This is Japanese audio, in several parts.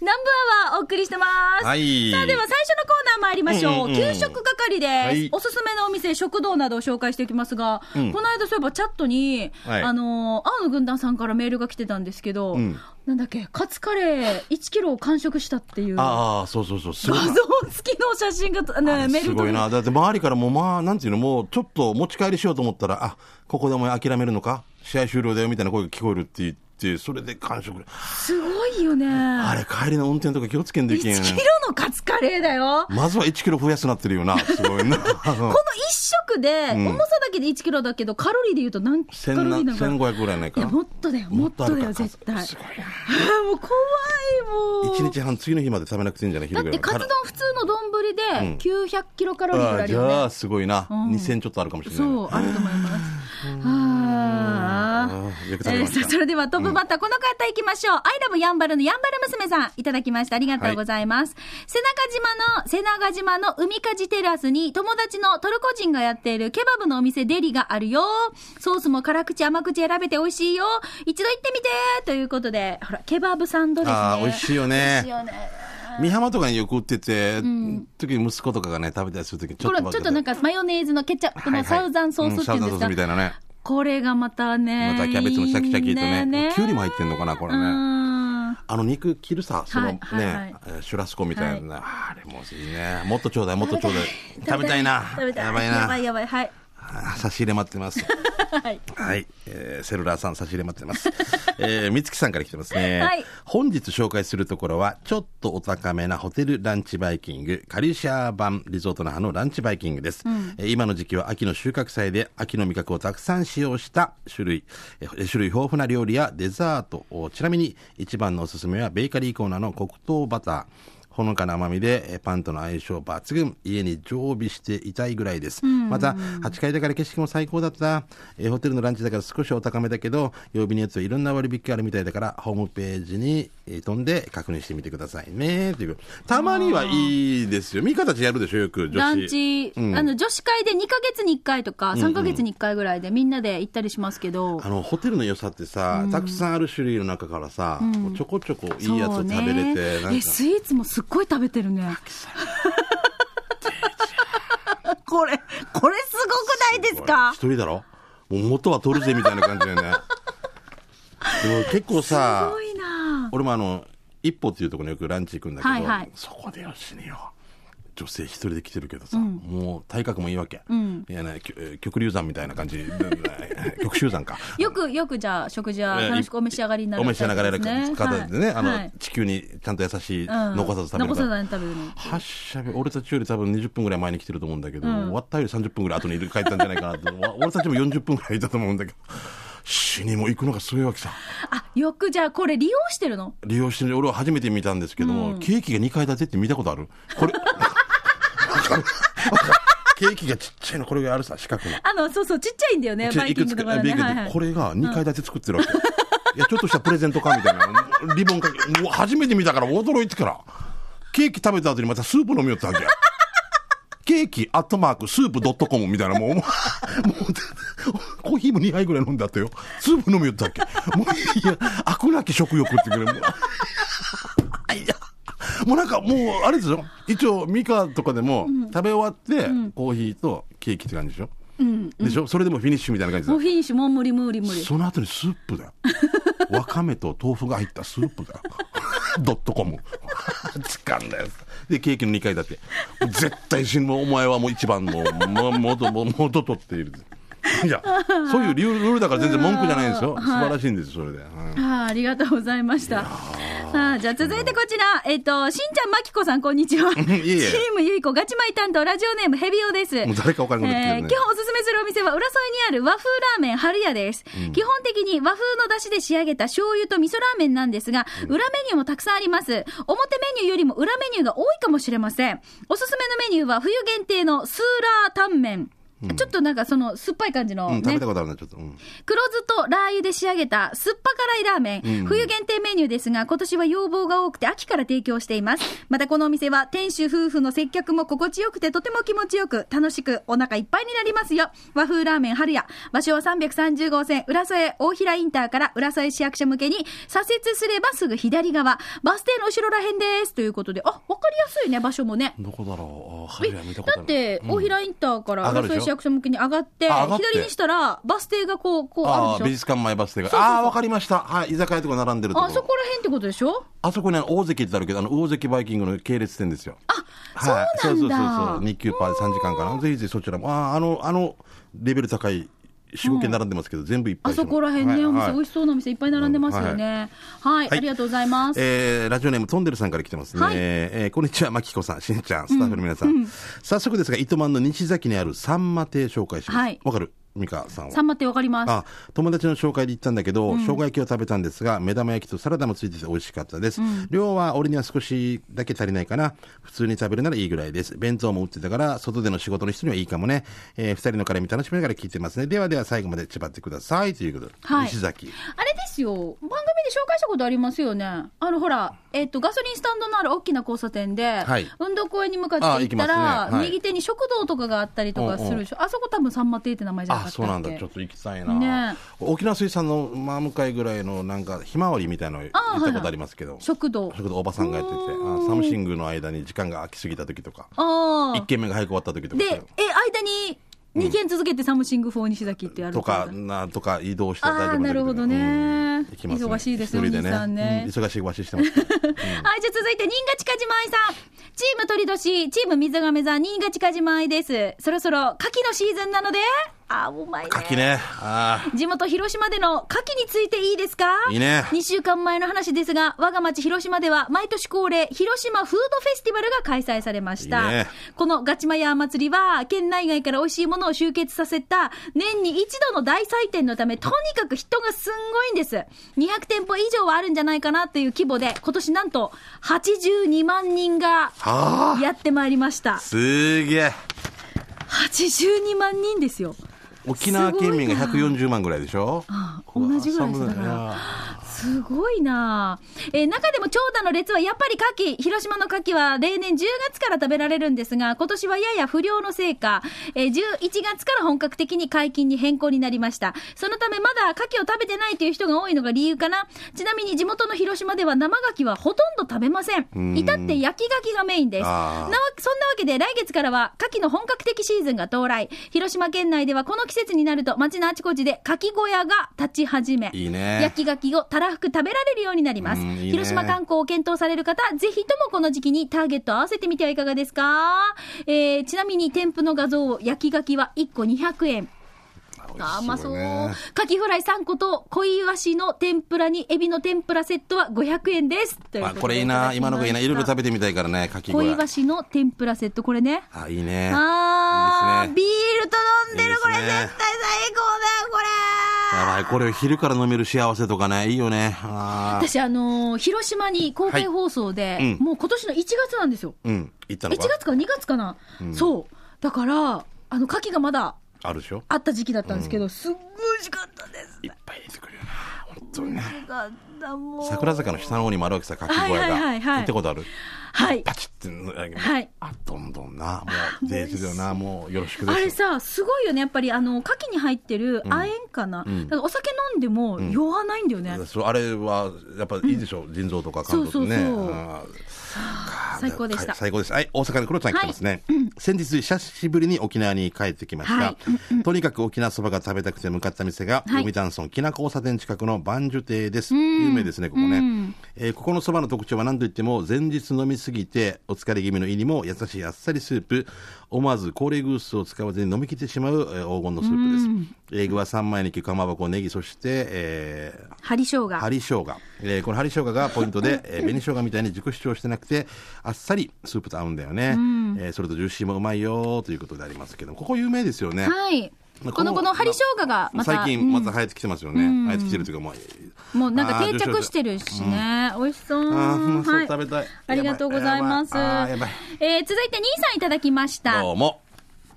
南部アワーお送りしてます。はい。さあ、では最初のコーナー参りましょう。うんうんうん。給食係です、はい。おすすめのお店、食堂などを紹介していきますが、うん。この間そういえばチャットに、はい。あのー、青の軍団さんからメールが来てたんですけど、うん。なんだっけ、カツカレー1キロを完食したっていう。ああ、そうそうそう、画像。付きの写真が、あね、れメール届すごいな。だって周りからもまあ、なんていうの、もうちょっと持ち帰りしようと思ったら、あ、ここでお前諦めるのか？試合終了だよみたいな声が聞こえるって言って、それで完食。すごいよね。あれ、帰りの運転とか気をつけんといけんよ1キねロ。のカツカレーだよ。まずは1キロ増やすなってるよな。すごいな。この一食で、ん重さだけで1キロだけど、カロリーで言うと何カ千ロリーなのかな1500ぐらいないかいや、もっとだよ、もっとだよ、絶対。すごいな。もう怖い、もう。一日半、次の日まで食べなくていいんじゃない？だって、カツ丼普通の丼で900キロカロリーぐらいあるあじゃあ、よね。すごいな。ん2000ちょっとあるかもしれないね。そう、あると思います。く食べましたえーさそれではトップバッター、この方行きましょう。アイラブヤンバルのヤンバル娘さん、いただきました。ありがとうございます。瀬長島の、瀬長島の海かじテラスに、友達のトルコ人がやっているケバブのお店デリがあるよ。ソースも辛口甘口選べて美味しいよ。一度行ってみてということで、ほら、ケバブサンドですね。あー美味しいよね美味しいよね。美浜とかによく売ってて、時に息子とかがね、食べたりするときちょっとちょっとなんかマヨネーズのケチャップのサウザンソースっていうんですサウザンソースかみたいなね。これがまたね。またキャベツのシャキシャキとねいいねきゅうりも入ってんのかなこれねうんあの肉切るさ、そのね、はいはいはいえーシュラスコみたいな、あれもいいね。もっとちょうだい、もっとちょうだい。食べたいな。食べたい。やばいな。やばいやばい。はい。差し入れ待ってます。はい。はい、えーセルラーさん差し入れ待ってます。えー、みつきさんから来てますね。はい本日紹介するところは、ちょっとお高めなホテルランチバイキング、カリシャー版リゾート那覇のランチバイキングです、えー今の時期は秋の収穫祭で秋の味覚をたくさん使用した種類、えー種類豊富な料理やデザートを、ちなみに一番のおすすめはベーカリーコーナーの黒糖バター。ほのかな甘みでえーパンとの相性抜群。家に常備していたいぐらいです、また8階だから景色も最高だった、えーホテルのランチだから少しお高めだけど曜日によってはいろんな割引があるみたいだからホームページにえー飛んで確認してみてくださいね。というたまにはいいですよ。ミカたちやるでしょよく女子。ランチ、うん。あの、女子会で2ヶ月に1回とか、3ヶ月に1回ぐらいでみんなで行ったりしますけど、あのホテルの良さってさ、たくさんある種類の中からさ、こうちょこちょこいいやつを食べれて、ね。え、なんか。スイーツもすっごい食べてるね。これ、これすごくないですか？一人だろ？もう元は取るぜみたいな感じだよね。でも結構すさごいな。俺もあの一歩っていうところによくランチ行くんだけど、はいはい。そこでよしによ女性一人で来てるけどさ、もう体格もいいわけ、いやね極流山みたいな感じ。極集山か。よく、よくじゃあ、食事は楽しくお召し上がりになるお召し上がられるね。方でね、あの、はい。地球にちゃんと優しい、うん。残さず食べる残さず食べるの。発射日俺たちより多分20分ぐらい前に来てると思うんだけど、終わったより30分ぐらい後にいる帰ったんじゃないかなと。わ 俺たちも40分ぐらいいたと思うんだけど死にも行くのがすごいわけさあ、よくじゃあ、これ利用してるの？利用してる。俺は初めて見たんですけども、ケーキが2階建てって見たことある？これケーキがちっちゃいのこれがあるさ四角の。あの、そうそう、ちっちゃいんだよね、バイキングとかね。これが2階建て作ってるわけ、いやちょっとしたプレゼントかみたいな。リボンかけもう初めて見たから驚いてから。ケーキ食べた後にまたスープ飲みよったわけや。ケーキアットマークスープドットコムみたいなもうもうコーヒーも2杯ぐらい飲んだったよ。スープ飲みよったわけ。もういや悪なき食欲ってくれもうもうなんかもうあれですよ一応ミカとかでも食べ終わって、コーヒーとケーキって感じでしょ、でしょ？それでもフィニッシュみたいな感じでもうフィニッシュ、もう無理無理無理。その後にスープだよ。わかめと豆腐が入ったスープだよ。ドットコム。時間だよ。で、ケーキの2階だって。絶対死ぬ。お前はもう一番もう、もう、もう、もう、もうと取っている。いや、そういうルールだから全然文句じゃないんですよ。素晴らしいんです、それで。うんああありがとうございました。ああじゃあ続いてこちら、えっ、と、しんちゃんまきこさん、こんにちは。チームゆいこガチマイ担当、ラジオネームヘビオです。もう誰かわからなくなってきて今日おすすめするお店は、浦添にある和風ラーメン春屋です。基本的に和風の出汁で仕上げた醤油と味噌ラーメンなんですが、裏メニューもたくさんあります。表メニューよりも裏メニューが多いかもしれません。おすすめのメニューは、冬限定のスーラータンメン。ちょっとなんかその酸っぱい感じのうん、食ねべた、ことあるな、ちょっと。うん。黒酢とラー油で仕上げた酸っぱ辛いラーメン、うん冬限定メニューですが、今年は要望が多くて秋から提供しています。またこのお店は店主夫婦の接客も心地よくてとても気持ちよく、楽しくお腹いっぱいになりますよ。和風ラーメン春屋。場所は330号線、浦添大平インターから浦添市役所向けに左折すればすぐ左側、バス停の後ろらへんです。ということで、あ、わかりやすいね、場所もね。どこだろう春屋見たことある。だって、大平インターから浦添市役所向けに上がって、左にしたら、バス停がこう、こうあるでしょ？美術館前バス停が。ああ、わかりました。はい、居酒屋とか並んでるとこあそこら辺ってことでしょ？あそこに大関ってあるけど、あの、大関バイキングの系列店ですよ。あ、はい、そうなんだ。そうそうそうそう。日給パーで3時間かな。ぜひぜひそちらも。ああ、あの、あの、レベル高い、4、5軒並んでますけど、全部いっぱいあそこら辺ね、はいお店、はい美味しそうなお店いっぱい並んでますよね。はい、ありがとうございます。えーラジオネームトンデルさんから来てますね。はいえーこんにちは、まきこさん、しんちゃん、スタッフの皆さん。早速ですが、糸満の西崎にあるさんま亭紹介します。わ、はいかる？美香さんは。サンマってわかります。あ友達の紹介で行ったんだけど、生姜焼きを食べたんですが目玉焼きとサラダもついてて美味しかったです、量は俺には少しだけ足りないかな。普通に食べるならいいぐらいです。弁当も売ってたから外での仕事の人にはいいかもね、えー、二人の絡み楽しみながら聞いてますね。ではでは最後まで縛ってください。ということで、はい。西崎。あれですよ、番組で紹介したことありますよね。あの、ほら、えっ、と、ガソリンスタンドのある大きな交差点で、はい。運動公園に向かってあ行ったら、ね。はい。右手に食堂とかがあったりとかするでしょ。あそこ多分サンマ亭って名前じゃなかそうなんだ。ちょっと行きたいな、ね。沖縄水産の真向かいぐらいのなんかひまわりみたいなの行ったことありますけど。食堂。食堂おばさんがやってて。あサムシングの間に時間が空きすぎた時とか。ああ。一軒目が早く終わった時とかで、え、間に2軒続けてサムシング4西崎ってやるとか、ねなとか移動して大丈夫なるほどね。うん。忙しいですよ一人でお兄さんね。うん。忙しいわししてます。から。はい、じゃあ続いて、新賀近島愛さん。チーム鳥年、チーム水亀座、新賀近島愛です。そろそろ、牡蠣のシーズンなので、あー、うまいね。牡蠣ね。あ地元広島での牡蠣についていいですか？あ、いいね。2週間前の話ですが、我が町広島では毎年恒例、広島フードフェスティバルが開催されました。いいねこのガチマヤー祭りは、県内外から美味しいものを集結させた、年に一度の大祭典のため、とにかく人がすんごいんです。200店舗以上はあるんじゃないかなっていう規模で、今年なんと82万人がはあ、やってまいりました。すげえ。82万人ですよ。沖縄県民が140万ぐらいでしょ？ああ同じぐらいですだからすごいなあえー中でも長蛇の列はやっぱり牡蠣、広島の牡蠣は例年10月から食べられるんですが、今年はやや不良のせいか、えー11月から本格的に解禁に変更になりました。そのためまだ牡蠣を食べてないという人が多いのが理由かな。ちなみに地元の広島では生牡蠣はほとんど食べません。ん至って焼き牡蠣がメインです。なそんなわけで来月からは牡蠣の本格的シーズンが到来。広島県内ではこの季節になると街のあちこちで牡蠣小屋が立ち始め。いいね。焼き牡蠣をたらふく食べられるようになります。うんいいね広島観光を検討される方、ぜひともこの時期にターゲットを合わせてみてはいかがですか？えー、ちなみに添付の画像、焼き牡蠣は1個200円。あー、まあそう。ね牡蠣フライ3個と小イワシの天ぷらにエビの天ぷらセットは500円です。あこれいいな。今のがいいな。いろいろ食べてみたいからね、かき小屋小イワ。シの天ぷらセット、これね。あ、いいね。あー、いいねビールと飲んでる、いいですねこれ絶対最高だよ、これ。やばい、これ昼から飲める幸せとかね、いいよね。私、あのー広島に公開放送で、はいうんもう今年の1月なんですよ。うん、行ったの1か月か2月かな、そう。だから、あの、牡蠣がまだあるでしょ？あった時期だったんですけど、すっごい美味しかったです。いっぱい出てくるよな。本当にね。桜坂の下の方にもあるわけさ、かき小屋はいはいはいが。はい行ったことある？はい。パチッて、はい。あ、どんどんな。もう、デージだよな。もう、よろしくです。あれさ、すごいよね。やっぱり、あの、牡蠣に入ってる亜鉛かな？ん。だからお酒飲んでも酔わないんだよね。そうあれはやっぱいいでしょ、腎臓とか肝臓とね。そうそうそう。あー最高でした。はい最高ですはい大阪の黒ちゃん来てますね、先日久しぶりに沖縄に帰ってきました、はい。とにかく沖縄そばが食べたくて向かった店が、はい。読谷村きな交差点近くの万寿亭です。有名ですねここね、うん。えーここのそばの特徴は何といっても前日飲みすぎてお疲れ気味の胃にも優しいあっさりスープ。思わず高齢グースを使わずに飲み切ってしまう、えー黄金のスープです、えー具は三枚肉かまぼこネギそして、えー針生姜。針生姜、えーこの針生姜がポイントで、えー紅生姜みたいに自己主張してなくてあっさりスープと合うんだよね、えーそれとジューシーもうまいよということでありますけどもここ有名ですよね、はい。この、この針生姜がまた、最近また流行ってきてますよね、流行ってきてるというかもうもうなんか定着してるしね。美味しそう。あはい。食べたい。ありがとうございます。えー続いて、兄さんいただきました。どうも。新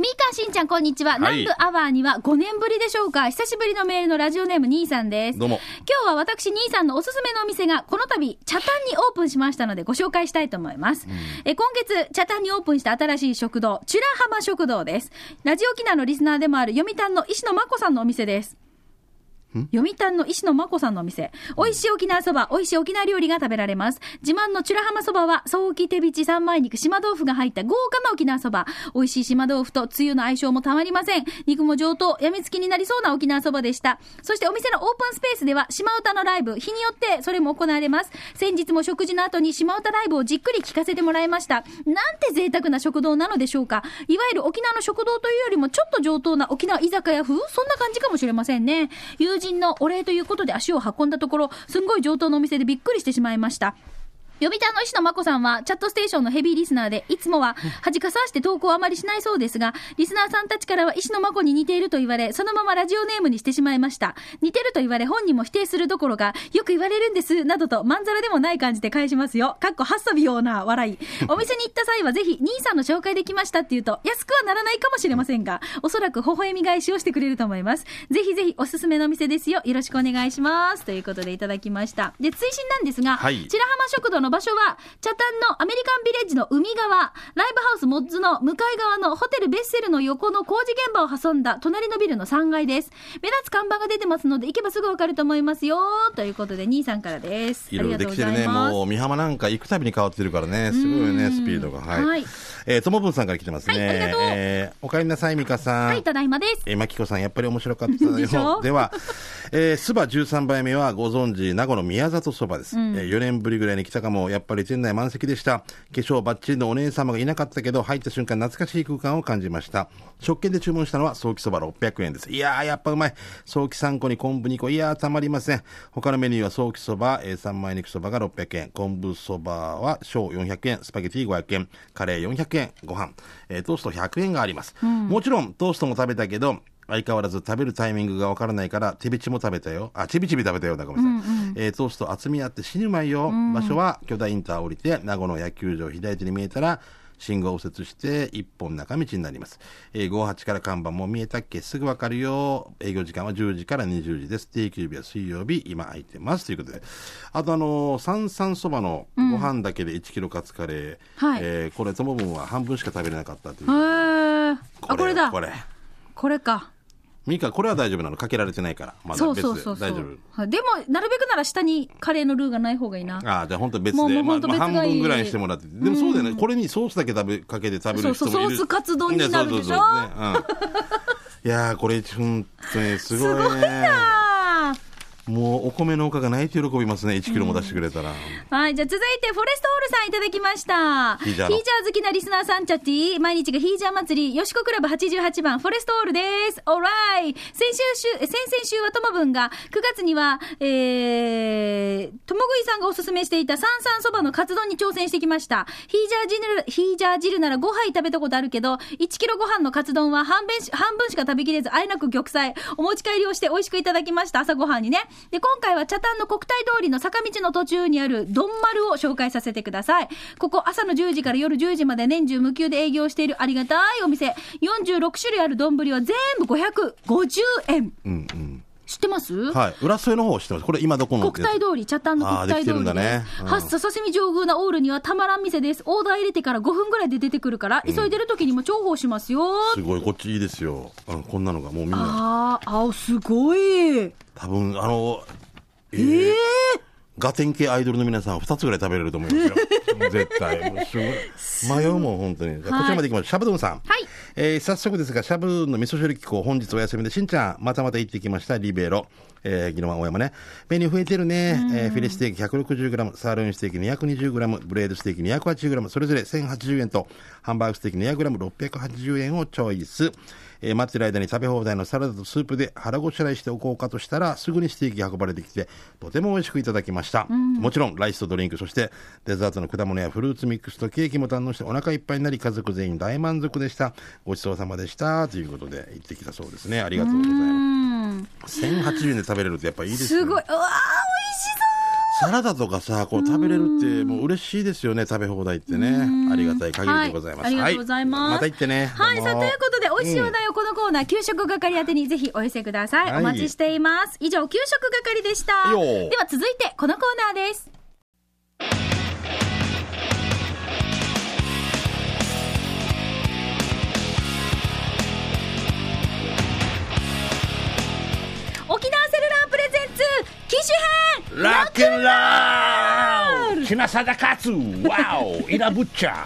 みーかんしんちゃん、こんにちは。はい南部アワーには5年ぶりでしょうか。久しぶりのメールのラジオネーム兄さんです。どうも今日は私兄さんのおすすめのお店が、この度、茶炭にオープンしましたので、ご紹介したいと思います。え今月、茶炭にオープンした新しい食堂、チュラハマ食堂です。ラジオキナのリスナーでもある読谷の石野真子さんのお店です。読谷の石野真子さんのお店。美味しい沖縄そば、美味しい沖縄料理が食べられます。自慢のチュラハマそばは、早期手びち三枚肉、島豆腐が入った豪華な沖縄そば。美味しい島豆腐とつゆの相性もたまりません。肉も上等、やみつきになりそうな沖縄そばでした。そしてお店のオープンスペースでは、島唄のライブ、日によってそれも行われます。先日も食事の後に島唄ライブをじっくり聞かせてもらいました。なんて贅沢な食堂なのでしょうか。いわゆる沖縄の食堂というよりも、ちょっと上等な沖縄居酒屋風？そんな感じかもしれませんね。人のお礼ということで足を運んだところ、すんごい上等のお店でびっくりしてしまいました。呼びたの石野真子さんは、チャットステーションのヘビーリスナーで、いつもは、恥かさして投稿をあまりしないそうですが、リスナーさんたちからは石野真子に似ていると言われ、そのままラジオネームにしてしまいました。似てると言われ、本人も否定するどころか、よく言われるんです、などと、まんざらでもない感じで返しますよ。かっこはっさびような笑い。お店に行った際は、ぜひ、兄さんの紹介できましたって言うと、安くはならないかもしれませんが、おそらく微笑み返しをしてくれると思います。ぜひぜひ、おすすめのお店ですよ。よろしくお願いします。ということでいただきました。で、追伸なんですが、はい白浜食堂の場所は、茶炭のアメリカンビレッジの海側、ライブハウスモッズの向かい側のホテルベッセルの横の工事現場を挟んだ隣のビルの3階です。目立つ看板が出てますので、行けばすぐわかると思いますよ。ということで、兄さんからです。いろいろできてるね。もう、美浜なんか行くたびに変わってるからね。すごいよね、スピードが。はい。はいえーともぶんさんから来てますね。はいありがとうえーおかえりなさい、美香さん。はい、ただいまです。えー、まきこさん、やっぱり面白かったよ。でしょ？では、えー、スバ13杯目はご存知、名護の宮里そばです、えー4年ぶりぐらいに来たかも、やっぱり店内満席でした。化粧バッチリのお姉様がいなかったけど、入った瞬間懐かしい空間を感じました。食券で注文したのは、早期そば600円です。いやー、やっぱうまい。早期3個に昆布2個。いやー、たまりません。他のメニューは早期そば、えー、三枚肉そばが600円、昆布そばは小400円、スパゲティ500円、カレー400円、ご飯、えートースト100円があります。もちろん、トーストも食べたけど、相変わらず食べるタイミングがわからないから、手びちも食べたよ。あ、ちびちび食べたよ。だごめんなさい。えートースト厚みあって死ぬまいよ。場所は巨大インター降りて、名護の野球場左手に見えたら、信号を右折して一本中道になります。えー、58から看板も見えたっけ？すぐわかるよ。営業時間は10時から20時です。定休日は水曜日、今空いてます。ということで。あとあのー、三々そばのご飯だけで1キロカツカレー。はいえーこれ、ともぶんは半分しか食べれなかったという。あ、これだ。これ。これか。ミカ、これは大丈夫なの？かけられてないから。まだ別でそうそうそう大丈夫。はいでも、なるべくなら下にカレーのルーがない方がいいな。ああ、じゃあ本当別もうで、まあ、もう本当まあ別がいい半分ぐらいにしてもらって。でもそうだよね。これにソースだけ食べ、かけて食べる人もいる。そうそうソースカツ丼になるでしょねそうそうそうねうん いやー、これ、本当にすごいね。あーもう、お米農家が泣いて喜びますね。1キロも出してくれたら。はい。じゃあ続いて、フォレストオールさんいただきました。ヒージャーの好きなリスナーさんチャッティ毎日がヒージャー祭り、よしこクラブ88番、フォレストオールです。オーライ先週先々週はともぶんが、9月には、えー、ともぐいさんがおすすめしていた三々そばのカツ丼に挑戦してきました。ヒージャー汁、ヒージャー汁なら5杯食べたことあるけど、1キロご飯のカツ丼は半分し半分しか食べきれず、あえなく玉砕。お持ち帰りをして美味しくいただきました、朝ごはんにね。で、今回は茶炭の国体通りの坂道の途中にある丼丸を紹介させてください。ここ朝の10時から夜10時まで年中無休で営業しているありがたいお店。46種類ある丼は全部550円。うんうん。知ってます？はい。浦添の方知ってます。これ今どこの？国体通り、茶炭の国体通りあーできてるんだねうん発作刺身上宮なオールにはたまらん店です。オーダー入れてから5分ぐらいで出てくるから、急いでる時にも重宝しますよ。すごい、こっちいいですよ。うん、こんなのがもうみんな、あー、あ、すごい。多分、あの、えー？ガテン系アイドルの皆さん2つぐらい食べれると思いますよ。絶対。もうすごい。迷うもん、本当に。こちらまで行きましょう。しゃぶどんさん。はい。えー早速ですが、しゃぶの味噌汁機構、本日お休みで、しんちゃん、またまた行ってきました、リベロ。えー、ギノワン大山ね。メニュー増えてるね。えーフィレステーキ 160g、サーロインステーキ 220g、ブレードステーキ 280g、それぞれ1080円と、ハンバーグステーキ 200g680 円をチョイス。えー待ってる間に食べ放題のサラダとスープで腹ごしらえしておこうかとしたら、すぐにステーキが運ばれてきて、とても美味しくいただきました。もちろん、ライスとドリンク、そしてデザートの果物やフルーツミックスとケーキも堪能してお腹いっぱいになり、家族全員大満足でした。ごちそうさまでした。ということで、行ってきたそうですね。ありがとうございます。1080円で食べれるってやっぱいいですよね。すごい。うわー、美味しサラダとかさ、こう食べれるって、もう嬉しいですよね、食べ放題ってね。ありがたい限りでございます。はいありがとうございますはまた行ってね。はい、さあ、ということで、このコーナー、給食係宛てにぜひお寄せください。はい。お待ちしています。以上、給食係でした。よでは続いて、このコーナーです。沖縄セルラープレゼンツ機種編ラックンロール。品貞勝わおイラブッチャ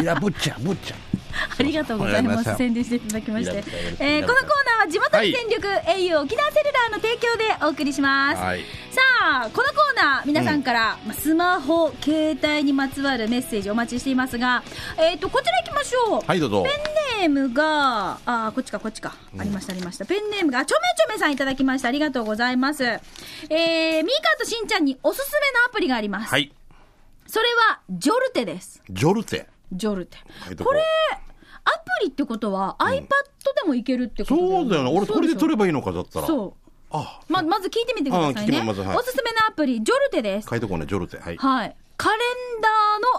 イラブッチャブッチャ ありがとうございます。宣伝していただきましてえーこのコーナーは地元に全力、au 沖縄セルラーの提供でお送りします。はいさあ、このコーナー、皆さんから、まあスマホ、携帯にまつわるメッセージお待ちしていますが、えっ、と、こちら行きましょう。はいどうぞペンネームが、あー、こっちか、こっちか。ありました、ありました。ペンネームが、ちょめちょめさんいただきました。ありがとうございます。えー、ミーカーとしんちゃんにおすすめのアプリがあります。はいそれは、ジョルテです。ジョルテジョルテこれ、アプリってことは、iPad でもいけるってことそうだよね。俺これで撮ればばいいのかだったら。そう。あま、まず聞いてみてくださいね。みます。はい。おすすめのアプリ、ジョルテです。書いとこうねジョルテ。はい。はい。カレンダ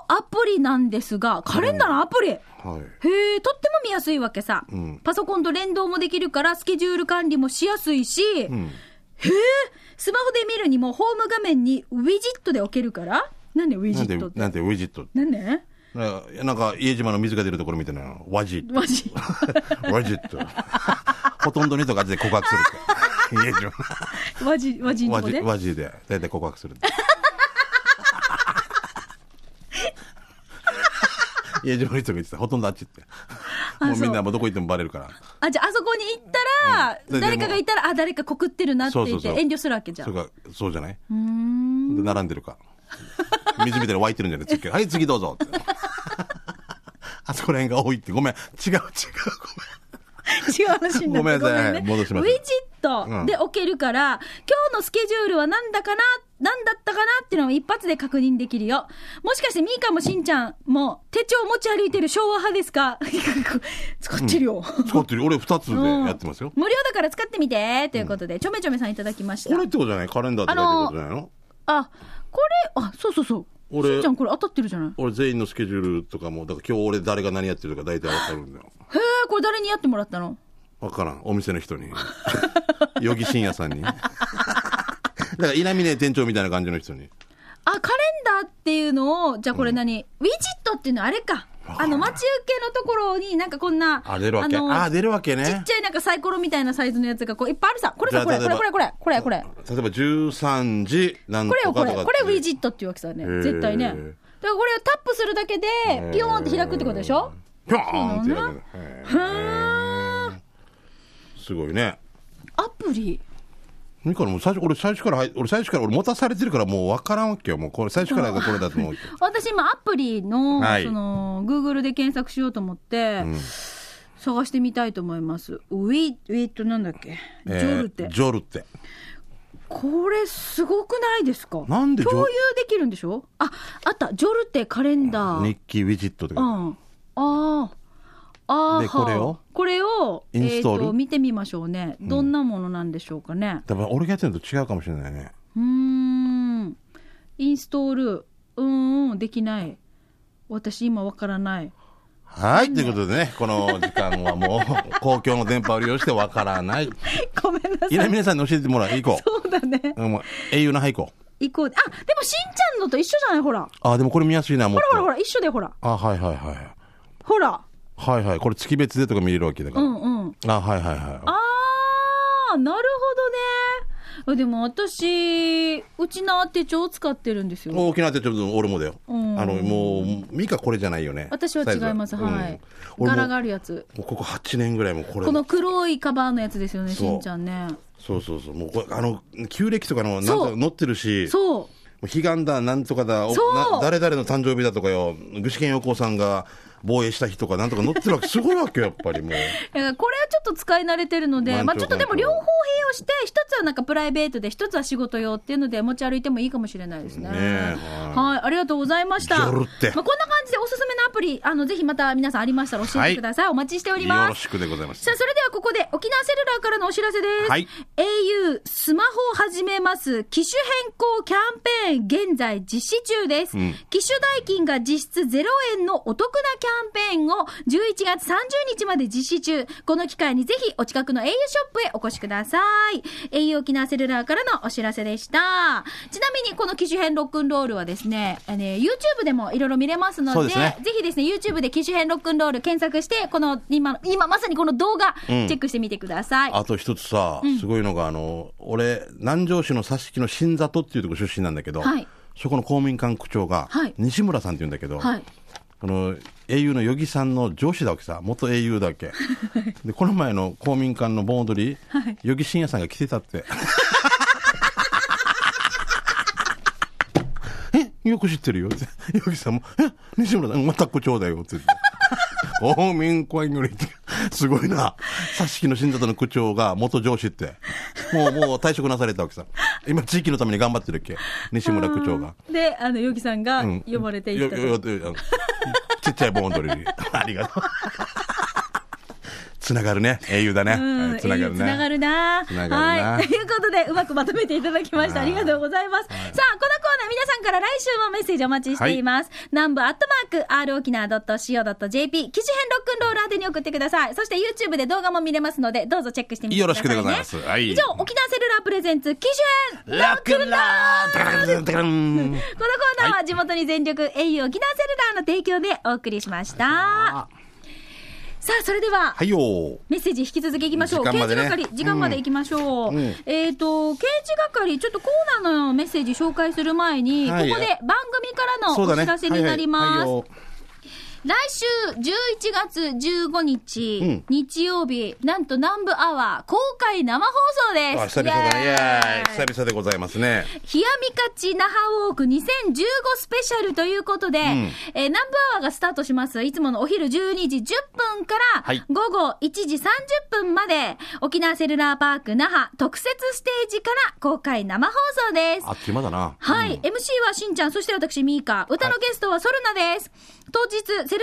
ーのアプリなんですが、カレンダーのアプリ、はい。へえ、とっても見やすいわけさ、ん。パソコンと連動もできるから、スケジュール管理もしやすいし、うん。へえ、スマホで見るにも、ホーム画面にウィジットで置けるから。なんでウィジットって？なんでウィジット？なんで？なんか家島の水が出るところみたいなワジットマジワジットほとんどの人がで告白するって。家島。ワジ、ワジのワジとこで。大体告白する 家島の人が言ってた。ほとんどあっちって。もうみんなもうどこ行ってもバレるから。あ、じゃあ、あそこに行ったら、うん。で誰かがいたら、あ、誰か告ってるなって言って、遠慮するわけじゃん。そうかそうじゃない？並んでるか水みたいに湧いてるんじゃない次はい次どうぞ。ってあそこら辺が多いって。ごめん。違う違う違う話になってごめんなさいね。はい戻します。ウィジット。で置けるから、今日のスケジュールは何だかな、何だったかな？っていうのを一発で確認できるよ。もしかしてミーカもしんちゃんも手帳持ち歩いてる昭和派ですか？使ってるよ。ごめん。使ってる。俺2つでやってますよ。無料だから使ってみて。ということで、ちょめちょめさんいただきました。これってことじゃない？カレンダーって書いてることじゃないのあ、これ、あ、そうそうそう。俺しんちゃんこれ当たってるじゃない？俺全員のスケジュールとかもだから今日俺誰が何やってるか大体わかるんだよ。へえ、これ誰にやってもらったの？わからん。お店の人に。余木信也さんに。だから稲峰店長みたいな感じの人に。あ、カレンダーっていうのを、じゃあこれ何、ウィジットっていうのはあれか。あの、待ち受けのところになんかこんな、あ出るわけ。のあ出るわけちっねちゃいなんかサイコロみたいなサイズのやつがこういっぱいあるさ。これさ、これ、これ、これ、これ、これ、これ、これ。例えば13時なんことれよ、これ。かとかこれウィジッットっていうわけさね。絶対ね。だからこれをタップするだけで、ピヨーンって開くってことでしょ？ピョーンってやるへへーー。すごいね。アプリ？何からもう最初俺最初から入俺最初から俺持たされてるからもう分からんわけよもうこれ最初からがこれだと思う 私今アプリの、はいその、Google で検索しようと思って、探してみたいと思います。ウィ、ウィットなんだっけ？ジえーョルテ。ジョルテこれすごくないですか？なんで共有できるんでしょ？あ、あった。ジョルテカレンダー。日記ウィジットとかうん。ああ。ああ。でこれを？これを、インストール？えと見てみましょうね。どんなものなんでしょうかね。多分俺がやってるのと違うかもしれないねうーん。インストール。うーん、できない。私今わからない。はいということでねこの時間はもう 公共の電波を利用して分からない ごめんなさい。いや皆さんに教えてもらう行こそうだね。ううん英雄の俳句行こう。あ、でもしんちゃんのと一緒じゃない？ほら。あでもこれ見やすいなもっとほらほらほら、一緒でほら。あはいはいはいほら。はいはいこれ月別でとか見れるわけだから、うんうん。あはいはいはいあー、なるほどね。でも私、うちの手帳を使ってるんですよ。大きな手帳俺もだよ、うんあのもうミカこれじゃないよね私は違います。はい。うん柄があるやつ。ここ8年ぐらいもうこれこの黒いカバーのやつですよね、しんちゃんね。そうそうそうもうこれあの旧暦とかのなんそうと載ってるしそう。もう彼岸だなんとかだ誰々の誕生日だとかよ具志堅用高さんが防衛した日とかなんとか載ってるわけすごいわけよやっぱりもう これはちょっと使い慣れてるので、まあちょっとでも両方併用して、一つはなんかプライベートで、一つは仕事用っていうので持ち歩いてもいいかもしれないですね。ねえはい、ありがとうございました。まあこんな感じでおすすめのアプリ、あの、ぜひまた皆さんありましたら教えてください。お待ちしておりよろます。しくでございますさあ、。それではここで沖縄セルラーからのお知らせです。はい au スマホを始めます。機種変更キャンペーン、現在実施中です。うん機種代金が実質0円のお得なキャンペーンを11月30日まで実施中。この機会にぜひお近くの au ショップへお越しください。au 沖縄セルラーからのお知らせでした。ちなみにこの機種変ロックンロールはですね、あの YouTube でもいろいろ見れますので、ねぜひですね、YouTube で機種変ロックンロール検索して、この今の、今まさにこの動画、チェックしてみてください。あと一つさ、すごいのが、あの、俺、南城市の佐敷の新里っていうところ出身なんだけど、はいそこの公民館区長が、はい西村さんって言うんだけど、はい。あの、英雄の余木さんの上司だわけさ、元英雄だっけ。で、この前の公民館の盆踊り、はい余木真也さんが来てたって。え、よく知ってるよって。余木さんも、え、西村さん、また区長だよって言って。公民館より、すごいな。佐敷の新里の区長が元上司って。もう、もう退職なされたわけさ。今、地域のために頑張ってるっけ？西村区長が。で、あの、ヨギさんがうん呼ばれていったと。よよよよちっちゃい盆踊りに。ありがとう。つながるね。英雄だね。つながるね。つながるな。つながるなはい。ということで、うまくまとめていただきました。ありがとうございます。さあ、このコーナー、皆さんから来週もメッセージお待ちしています。南部アットマーク、r 沖縄 .co.jp、記事編ロックンロール宛てに送ってください。そして YouTube で動画も見れますので、どうぞチェックしてみてください、ね。よろしくでございますはい以上、沖縄セルラープレゼンツ、記事編ロックンロールラーこのコーナーは地元に全力、au 沖縄セルラーの提供でお送りしました。さあ、それでは、はいよ。メッセージ引き続きいきましょう。刑事係、時間までいきましょう。うんうんえっ、と、刑事係、ちょっとコーナーのメッセージ紹介する前に、はいここで番組からのお。知らせになります。来週11月15日、うん日曜日、なんと南部アワー公開生放送です。あ、久々だね。イエ久々でございますね。冷やみかち那覇ウォーク2015スペシャルということで、んえー南部アワーがスタートします。いつものお昼12時10分から、はい午後1時30分まで、沖縄セルラーパーク那覇特設ステージから公開生放送です。あっちまだな。はい、MC はしんちゃん、そして私、ミーカ。歌のゲストはソルナです。当日、セルラーパ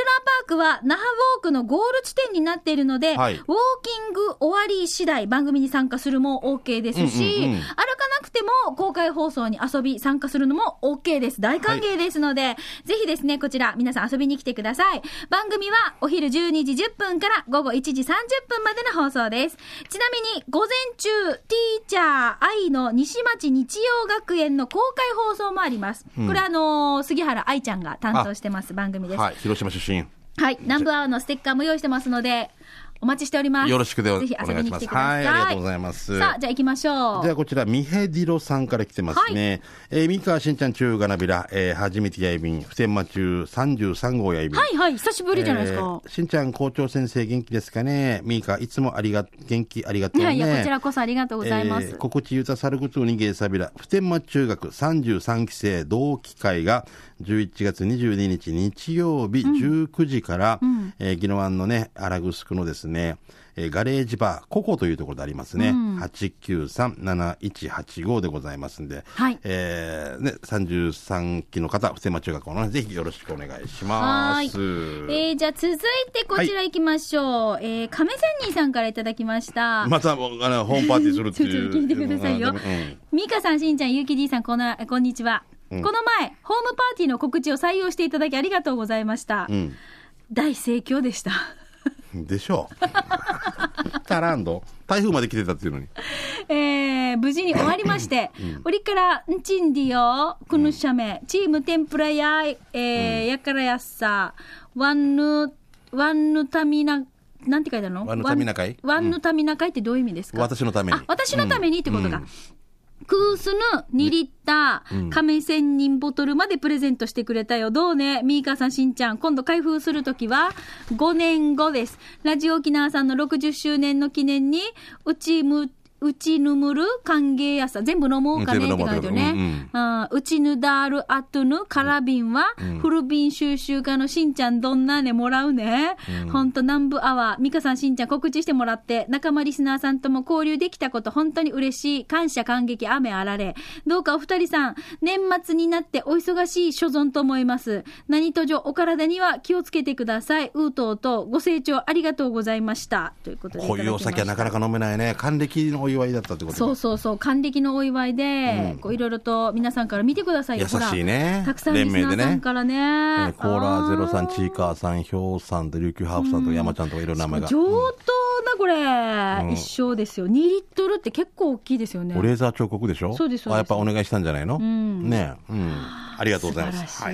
ークは那覇ウォークのゴール地点になっているので、はいウォーキング終わり次第番組に参加するも OK ですし、うんうんうん歩かなくても公開放送に遊び参加するのも OK です。大歓迎ですので、ぜひですね、こちら皆さん遊びに来てください。番組はお昼12時10分から午後1時30分までの放送です。ちなみに、午前中、ティーチャー愛の西町日曜学園の公開放送もあります。これあのー杉原愛ちゃんが担当してます番組です。はい。広島出身。はい。南部アワーのステッカーも用意してますので、お待ちしております。よろしくでお願いしますはいありがとうございますさあ、じゃあ行きましょう。じゃあこちら、ミヘディロさんから来てますね。えー、三河しんちゃん中がなびら、えー、初めてやいびん、普天間中33号やいびん。はいはい、久しぶりじゃないですか。えーしんちゃん校長先生元気ですかねミカいつもありが、元気ありがとうね。いやいや、こちらこそありがとうございます。えー心地ゆたさることにげさびら、普天間中学33期生同期会が11月22日日曜日19時から、えー、宜野湾のね、荒城のですね、えーガレージバー、ココというところでありますね。893-7185でございますんで、はいえーね、33期の方、普天間中学校のね、ぜひよろしくお願いしはーいます。。えー、じゃあ続いてこちら行きましょう。えー、亀仙人さんからいただきました。また、あの、ホームパーティーするっていう。ちょっと聞いてくださいようん。ミカさん、しんちゃん、ゆうき D さん、この、こんにちは。この前、ホームパーティーの告知を採用していただきありがとうございました。うん。大盛況でした。でしょう。タランド。台風まで来てたっていうのに。えー、無事に終わりまして、おりから、んちんりよ、くぬしゃめ、チーム天ぷらや、えーやからやっさ、ワンヌ、ワンヌタミナ、なんて書いてあるの？ワンヌタミナ会？ワンヌタミナ会ってどういう意味ですか？私のためにあ、私のためにってことか。うんクースヌ2リッター、亀仙人ボトルまでプレゼントしてくれたよ。どうね、ミーカーさん、しんちゃん。今度開封するときは、5年後です。ラジオ沖縄さんの60周年の記念に、うちむ、ううちぬむる歓迎やさ。全部飲もうかねって感じよね。うちぬだーるあとぬから瓶は、古瓶収集家のしんちゃんどんなねもらうね。ほんと南部アワー、美香さんしんちゃん告知してもらって、仲間リスナーさんとも交流できたこと本当に嬉しい。感謝感激雨あられ。どうかお二人さん、年末になってお忙しい所存と思います。何とぞお体には気をつけてください。うーとうとうご清聴ありがとうございました。ということでこういうお。酒はなかなか飲めないね。還暦のお祝いだったってことそうそうそう、還暦のお祝いで、こういろいろと皆さんから見てくださいよ。優しいねたくさんリスナーさんからね。えーコーラゼロさん、あチーカーさん、ヒョウさんと琉球ハーフさんと山ちゃんとかいろんな名前が。上等な、これ、一生ですよ。2リットルって結構大きいですよね。おレーザー彫刻でしょ？そうですそうですあやっぱお願いしたんじゃないの？んねえうん。ありがとうございます。は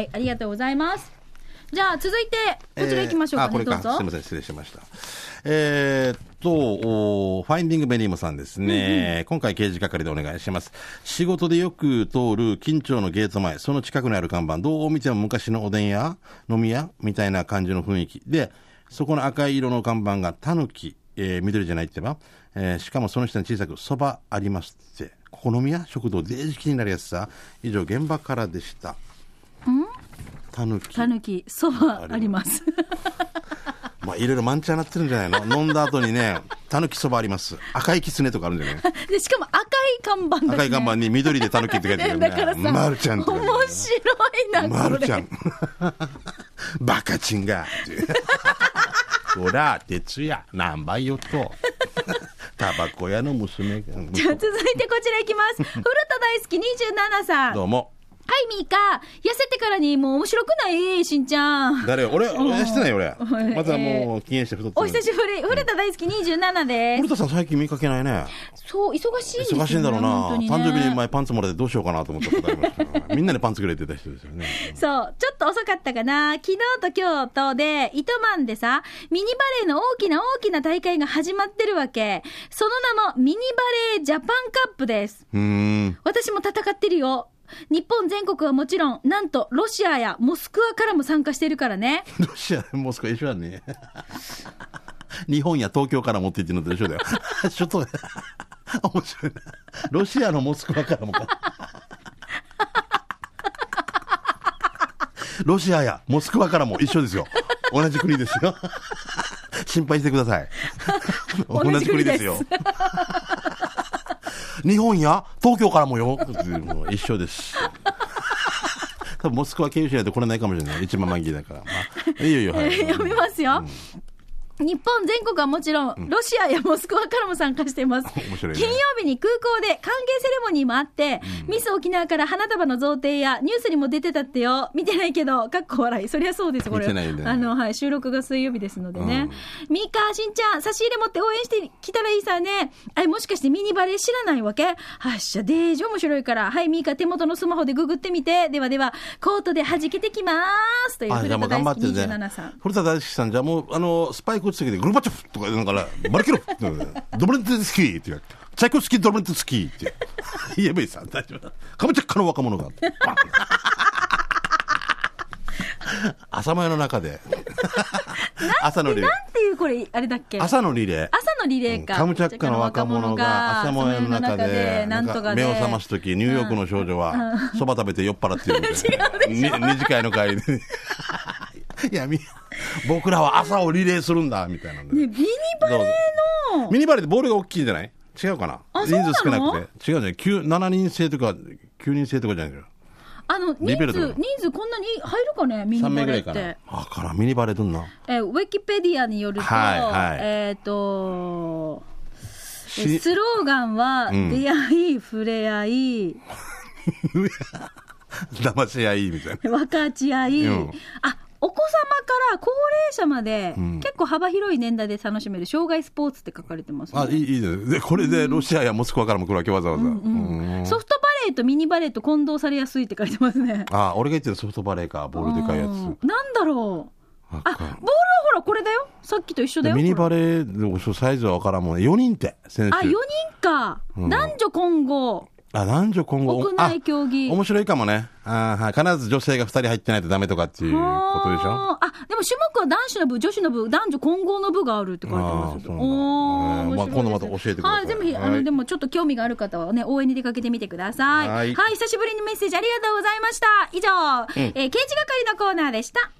い、ありがとうございます。じゃあ、続いて、こちら行きましょうかね、えーあ、これか。すみません、失礼しました。えーっと、おファインディングベニームさんですね。今回刑事係でお願いします。仕事でよく通る近町のゲート前、その近くにある看板、どう見ても昔のおでん屋、飲み屋みたいな感じの雰囲気。で、そこの赤い色の看板がタヌキ、えー緑じゃないってば、えーしかもその下に小さく、そばありますって。ここ飲み屋？食堂、デージ気になるやつさ。以上、現場からでした。タヌキ。たぬき、そばあります。まあ、いろいろ満茶になってるんじゃないの？飲んだ後にね、たぬきそばあります。赤いきつねとかあるんじゃない？で、しかも赤い看板ね。赤い看板に緑でたぬきって書いてある だからさ、ね。まるちゃん面白いな、これ。まるちゃん。バカチンが。ほら、鉄や、何倍よと。タバコ屋の娘が。じゃあ続いてこちらいきます。古田大好き27さん。どうも。はい、ミーカ。痩せてからにもう面白くない？しんちゃん。誰俺、俺してないよ俺はい。またもう、禁煙して太っておる。久しぶり。古田大好き27です古。田さん最近見かけないね。そう、忙しいね。忙しいんだろうな。ね誕生日に前パンツもらってどうしようかなと思ったことありましたから。みんなにパンツくれてた人ですよね。そう、ちょっと遅かったかな。昨日と今日とで、糸満でさ、ミニバレーの大きな大きな大会が始まってるわけ。その名もミニバレージャパンカップです。うーん。私も戦ってるよ。日本全国はもちろん、なんとロシアやモスクワからも参加してるからね。ロシア、モスクワ一緒だね。日本や東京から持って行ってるのと一緒だよ。ちょっと、面白いな。ロシアのモスクワからもか。ロシアやモスクワからも一緒ですよ。同じ国ですよ。心配してください。同じ国ですよ。日本や東京からもよ。もう一緒です。多分モスクワ経由しないと来れないかもしれない。一番満期だから。まあ、いいよいいよ、はい。読みますよ。日本全国はもちろん、ロシアやモスクワからも参加しています。面白いね金曜日に空港で歓迎セレモニーもあって、ミス沖縄から花束の贈呈やニュースにも出てたってよ。見てないけど、かっこ笑い。そりゃそうです、これ。見てないねあの、はい、収録が水曜日ですのでね。ミカ、しんちゃん、差し入れ持って応援してきたらいいさね。あれ、もしかしてミニバレー知らないわけ？はっしゃ、デージ面白いから。はい、ミカ、手元のスマホでググってみて。ではでは、コートで弾けてきます。という、古田大好きね27さん。。古田大輔さん、じゃあもう、あの、スパイクつけて、グルバチョフとか言うから、マルキロフドブレンテスキーって言うチャイコフスキードブレンテスキーって言えばいいさ、大丈夫だ。カムチャッカの若者が。バン朝前の中で。朝のリレー。なんていうこれ、あれだっけ？朝のリレー。朝のリレーか。カムチャッカの若者が朝もやの中で。目を覚ますとき、ニューヨークの少女は、そば食べて酔っ払ってるみたいな。に二次会の帰りで。いや、み、僕らは朝をリレーするんだ、みたいな。ね、ミニバレーの、ミニバレーってボールが大きいんじゃない？違うかな？人数少なくて。違うじゃない ?9、7人制とか、9人制とかじゃないのあの、人数、人数こんなに入るかね、ミニ3名バレーって。。あから、ミニバレーどんな。えーウィキペディアによると、はいはい。えっ、と、えしスローガンは、ん。出会い、触れ合い、騙し合いみたいな。分かち合い、うん。あ、お子様から高齢者まで、結構幅広い年代で楽しめる障害スポーツって書かれてます、ね。あ、いい、いいです。で、これでロシアやモスクワからも来るわけ、わざわざ。うんソフトバレーとミニバレーと混同されやすいって書いてますね。あ、俺が言ってるソフトバレーか、ボールでかいやうんつ。なんだろう。あ、ボールはほら、これだよ。さっきと一緒だよ。ミニバレレーのサイズは分からんもんね。4人って、選手。あ、4人か。男女混合。あ、男女混合。屋内競技あ面白いかもね。あはい。必ず女性が2人入ってないとダメとかっていうことでしょ？あでも種目は男子の部、女子の部、男女混合の部があるって書いてます。あーそうなんだおー、えー面白いですまあ今度また教えてくださいはい、ぜひ、あの、はいでもちょっと興味がある方はね、応援に出かけてみてください。は、はいい久しぶりにメッセージありがとうございました。以上、えー刑事係のコーナーでした。